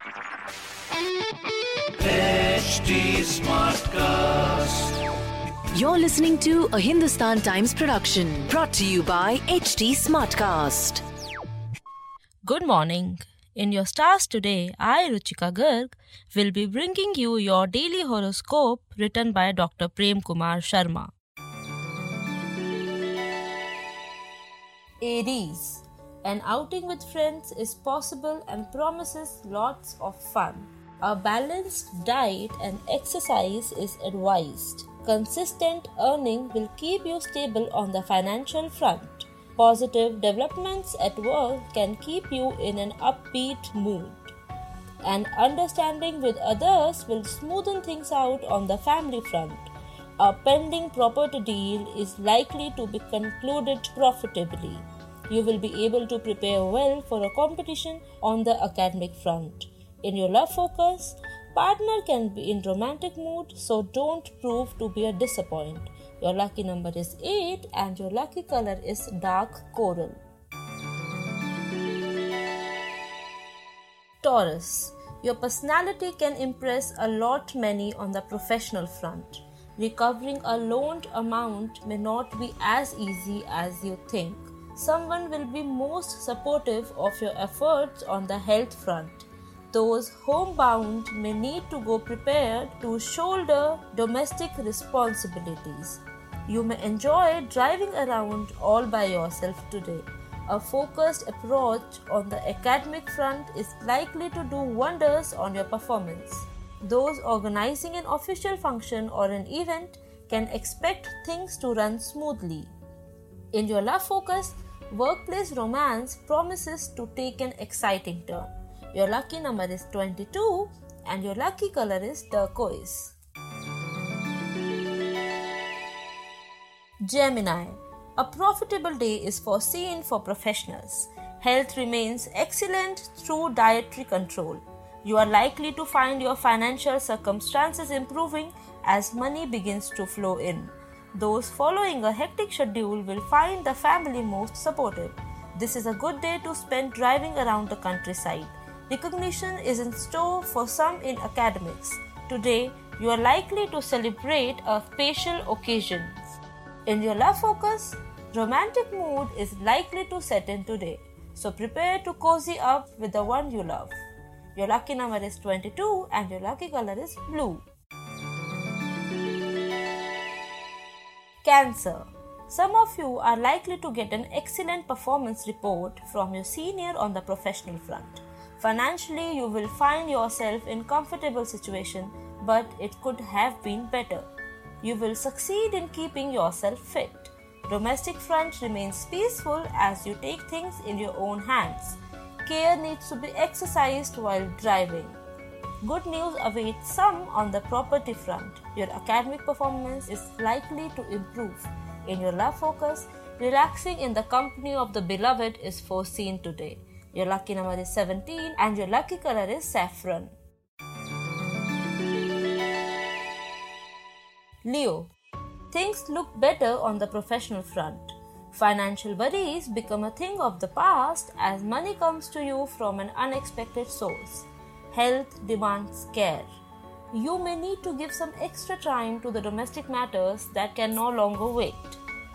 HT Smartcast. You're listening to a Hindustan Times production brought to you by HT Smartcast. Good morning. In your stars today, I, Ruchika Garg, will be bringing you your daily horoscope written by Dr. Prem Kumar Sharma. Aries. An outing with friends is possible and promises lots of fun. A balanced diet and exercise is advised. Consistent earning will keep you stable on the financial front. Positive developments at work can keep you in an upbeat mood. And understanding with others will smoothen things out on the family front. A pending property deal is likely to be concluded profitably. You will be able to prepare well for a competition on the academic front. In your love focus, partner can be in romantic mood, so don't prove to be a disappointment. Your lucky number is 8 and your lucky color is dark coral. Taurus. Your personality can impress a lot many on the professional front. Recovering a loaned amount may not be as easy as you think. Someone will be most supportive of your efforts on the health front. Those homebound may need to go prepared to shoulder domestic responsibilities. You may enjoy driving around all by yourself today. A focused approach on the academic front is likely to do wonders on your performance. Those organizing an official function or an event can expect things to run smoothly. In your love focus, workplace romance promises to take an exciting turn. Your lucky number is 22 and your lucky color is turquoise. Gemini. A profitable day is foreseen for professionals. Health remains excellent through dietary control. You are likely to find your financial circumstances improving as money begins to flow in. Those following a hectic schedule will find the family most supportive. This is a good day to spend driving around the countryside. Recognition is in store for some in academics. Today, you are likely to celebrate a special occasion. In your love focus, romantic mood is likely to set in today. So prepare to cozy up with the one you love. Your lucky number is 22 and your lucky color is blue. Cancer. Some of you are likely to get an excellent performance report from your senior on the professional front. Financially, you will find yourself in comfortable situation, but it could have been better. You will succeed in keeping yourself fit. Domestic front remains peaceful as you take things in your own hands. Care needs to be exercised while driving. Good news awaits some on the property front. Your academic performance is likely to improve. In your love focus, relaxing in the company of the beloved is foreseen today. Your lucky number is 17 and your lucky color is saffron. Leo. Things look better on the professional front. Financial worries become a thing of the past as money comes to you from an unexpected source. Health demands care. You may need to give some extra time to the domestic matters that can no longer wait.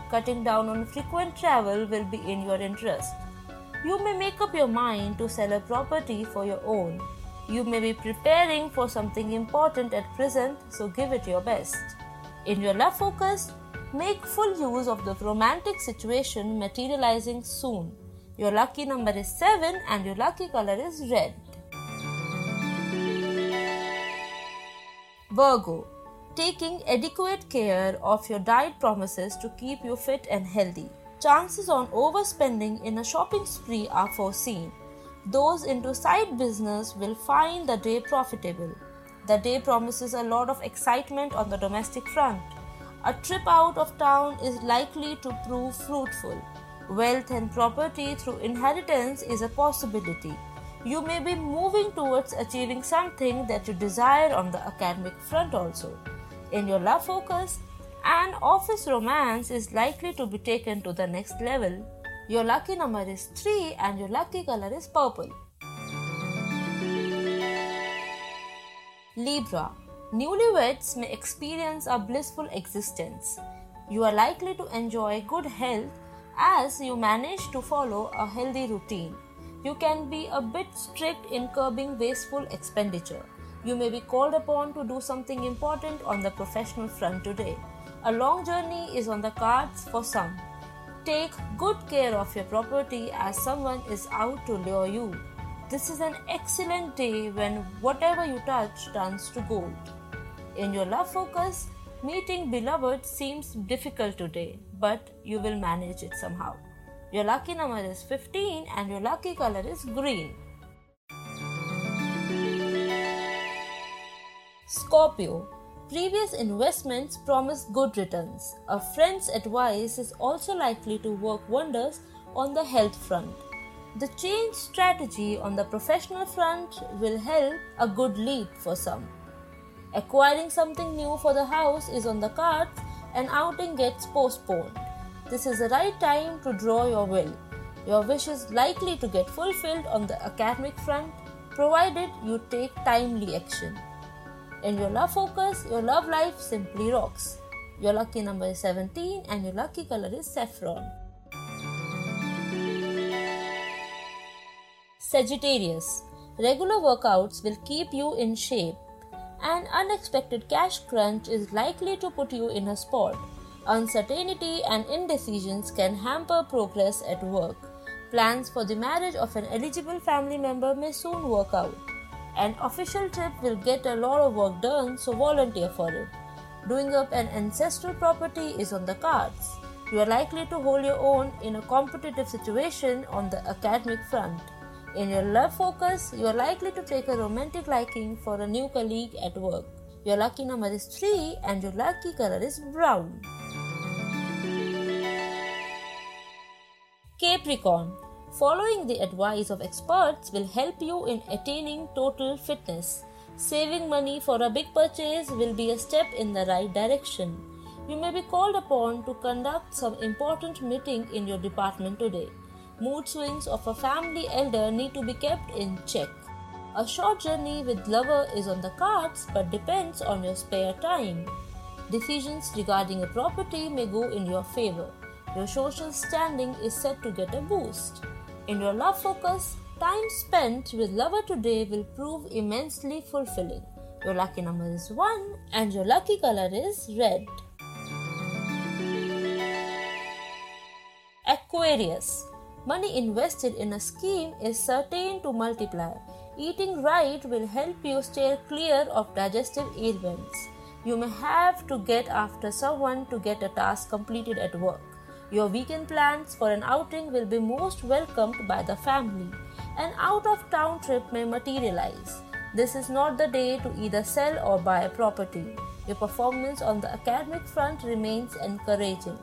Cutting down on frequent travel will be in your interest. You may make up your mind to sell a property for your own. You may be preparing for something important at present, so give it your best. In your love focus, make full use of the romantic situation materializing soon. Your lucky number is 7 and your lucky color is red. Virgo. Taking adequate care of your diet promises to keep you fit and healthy. Chances on overspending in a shopping spree are foreseen. Those into side business will find the day profitable. The day promises a lot of excitement on the domestic front. A trip out of town is likely to prove fruitful. Wealth and property through inheritance is a possibility. You may be moving towards achieving something that you desire on the academic front also. In your love focus, an office romance is likely to be taken to the next level. Your lucky number is 3 and your lucky color is purple. Libra. Newlyweds may experience a blissful existence. You are likely to enjoy good health as you manage to follow a healthy routine. You can be a bit strict in curbing wasteful expenditure. You may be called upon to do something important on the professional front today. A long journey is on the cards for some. Take good care of your property as someone is out to lure you. This is an excellent day when whatever you touch turns to gold. In your love focus, meeting beloved seems difficult today, but you will manage it somehow. Your lucky number is 15 and your lucky color is green. Scorpio. Previous investments promise good returns. A friend's advice is also likely to work wonders on the health front. The change strategy on the professional front will help a good leap for some. Acquiring something new for the house is on the cards and outing gets postponed. This is the right time to draw your will. Your wish is likely to get fulfilled on the academic front provided you take timely action. In your love focus, your love life simply rocks. Your lucky number is 17 and your lucky color is saffron. Sagittarius. Regular workouts will keep you in shape. An unexpected cash crunch is likely to put you in a spot. Uncertainty and indecisions can hamper progress at work. Plans for the marriage of an eligible family member may soon work out. An official trip will get a lot of work done, so volunteer for it. Doing up an ancestral property is on the cards. You are likely to hold your own in a competitive situation on the academic front. In your love focus, you are likely to take a romantic liking for a new colleague at work. Your lucky number is 3 and your lucky color is brown. Capricorn. Following the advice of experts will help you in attaining total fitness. Saving money for a big purchase will be a step in the right direction. You may be called upon to conduct some important meeting in your department today mood swings of a family elder need to be kept in check. A short journey with lover is on the cards but depends on your spare time. Decisions regarding a property may go in your favor. Your social standing is set to get a boost. In your love focus, time spent with lover today will prove immensely fulfilling. Your lucky number is 1 and your lucky color is red. Aquarius Money invested in a scheme is certain to multiply. Eating right will help you steer clear of digestive ailments. You may have to get after someone to get a task completed at work. Your weekend plans for an outing will be most welcomed by the family. An out of town trip may materialize. This is not the day to either sell or buy a property. Your performance on the academic front remains encouraging.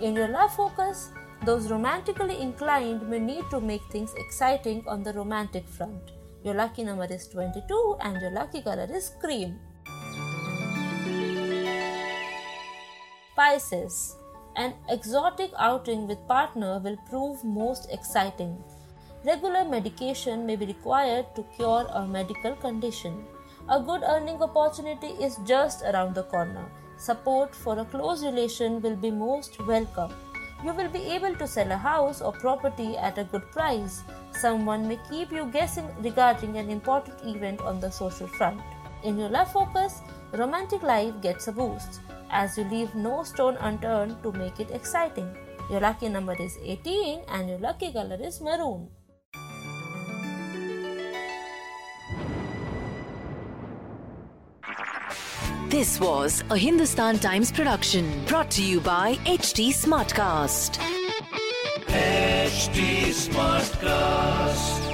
In your love focus, those romantically inclined may need to make things exciting on the romantic front. Your lucky number is 22 and your lucky color is cream. Pisces. An exotic outing with partner will prove most exciting. Regular medication may be required to cure a medical condition. A good earning opportunity is just around the corner. Support for a close relation will be most welcome. You will be able to sell a house or property at a good price. Someone may keep you guessing regarding an important event on the social front. In your love focus, romantic life gets a boost as you leave no stone unturned to make it exciting. Your lucky number is 18 and your lucky color is maroon. This was a Hindustan Times production brought to you by HT Smartcast. HT Smartcast.